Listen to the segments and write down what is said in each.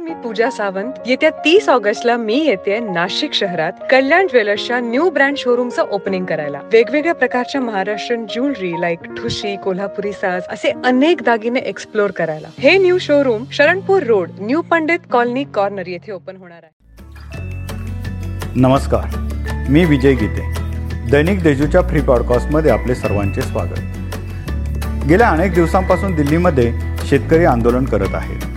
पूजा सावंत. येत्या तीस ऑगस्टला मी येते नाशिक शहरात कल्याण ज्वेलर्सच्या न्यू ब्रँड शोरूमचं ओपनिंग करायला. वेगवेगळ्या प्रकारच्या महाराष्ट्रीयन ज्वेलरी लाईक ठुशी कोल्हापुरी साज असे अनेक दागिने एक्सप्लोर करायला. हे new showroom Sharanpur road new Pandit colony corner येथे ओपन होणार आहे. नमस्कार मी विजय गीते. दैनिक देजूच्या फ्री पॉडकास्टमध्ये आपले सर्वांचे स्वागत. गेल्या अनेक दिवसांपासून दिल्लीमध्ये शेतकरी आंदोलन करत आहे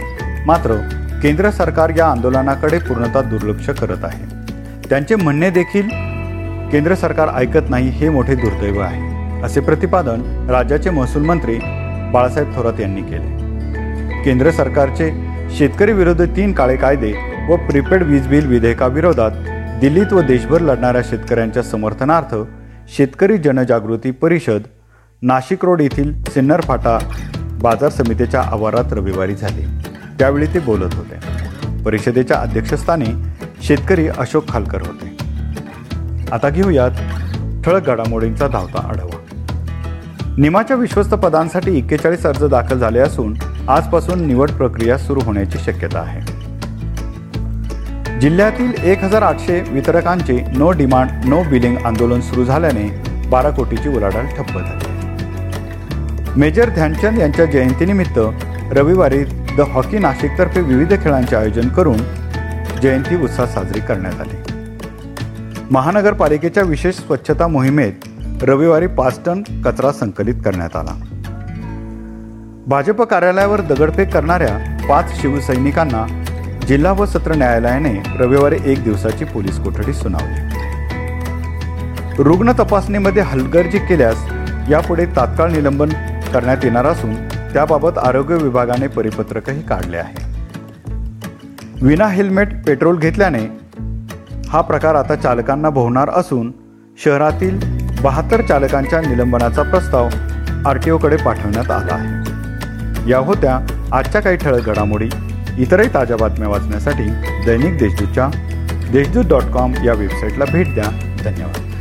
मात्र केंद्र सरकार या आंदोलनाकडे पूर्णतः दुर्लक्ष करत आहे. त्यांचे म्हणणे देखील केंद्र सरकार ऐकत नाही हे मोठे दुर्दैव आहे असे प्रतिपादन राज्याचे महसूल मंत्री बाळासाहेब थोरात यांनी केले. केंद्र सरकारचे शेतकरी विरोधी तीन काळे कायदे व प्रीपेड वीज बिल विधेयकाविरोधात दिल्लीत व देशभर लढणाऱ्या शेतकऱ्यांच्या समर्थनार्थ शेतकरी जनजागृती परिषद नाशिक रोड येथील सिन्नर फाटा बाजार समितीच्या आवारात रविवारी झाली. त्यावेळी ते बोलत होते. परिषदेच्या अध्यक्षस्थानी शेतकरी अशोक खालकर होते. आता घेऊयात ठळक घडामोडींचा धावता आढावा. निमाच्या विश्वस्त पदांसाठी एक्केचाळीस अर्ज दाखल झाले असून आजपासून निवड प्रक्रिया सुरू होण्याची शक्यता आहे. जिल्ह्यातील एक हजार आठशे वितरकांचे नो डिमांड नो बिलिंग आंदोलन सुरू झाल्याने बारा कोटीची उलाढाल ठप्प झाली. मेजर ध्यानचंद यांच्या जयंतीनिमित्त रविवारी द हॉकी नाशिकतर्फे विविध खेळांचे आयोजन करून जयंती उत्साह साजरी करण्यात आली. महानगरपालिकेच्या विशेष स्वच्छता मोहिमेत रविवारी पाच टन कचरा संकलित करण्यात आला. भाजप कार्यालयावर दगडफेक करणाऱ्या पाच शिवसैनिकांना जिल्हा व सत्र न्यायालयाने रविवारी एक दिवसाची पोलीस कोठडी सुनावली. रुग्ण तपासणीमध्ये हलगर्जी केल्यास यापुढे तात्काळ निलंबन करण्यात येणार असून त्याबाबत आरोग्य विभागाने परिपत्रकही काढले आहे. विना हेल्मेट पेट्रोल घेतल्याने हा प्रकार आता चालकांना भोवणार असून शहरातील बहात्तर चालकांच्या निलंबनाचा प्रस्ताव आर टी ओकडे पाठवण्यात आला आहे. या होत्या आजच्या काही ठळक घडामोडी. इतरही ताज्या बातम्या वाचण्यासाठी दैनिक देशदूतच्या देशदूत डॉट कॉम या वेबसाईटला भेट द्या. धन्यवाद.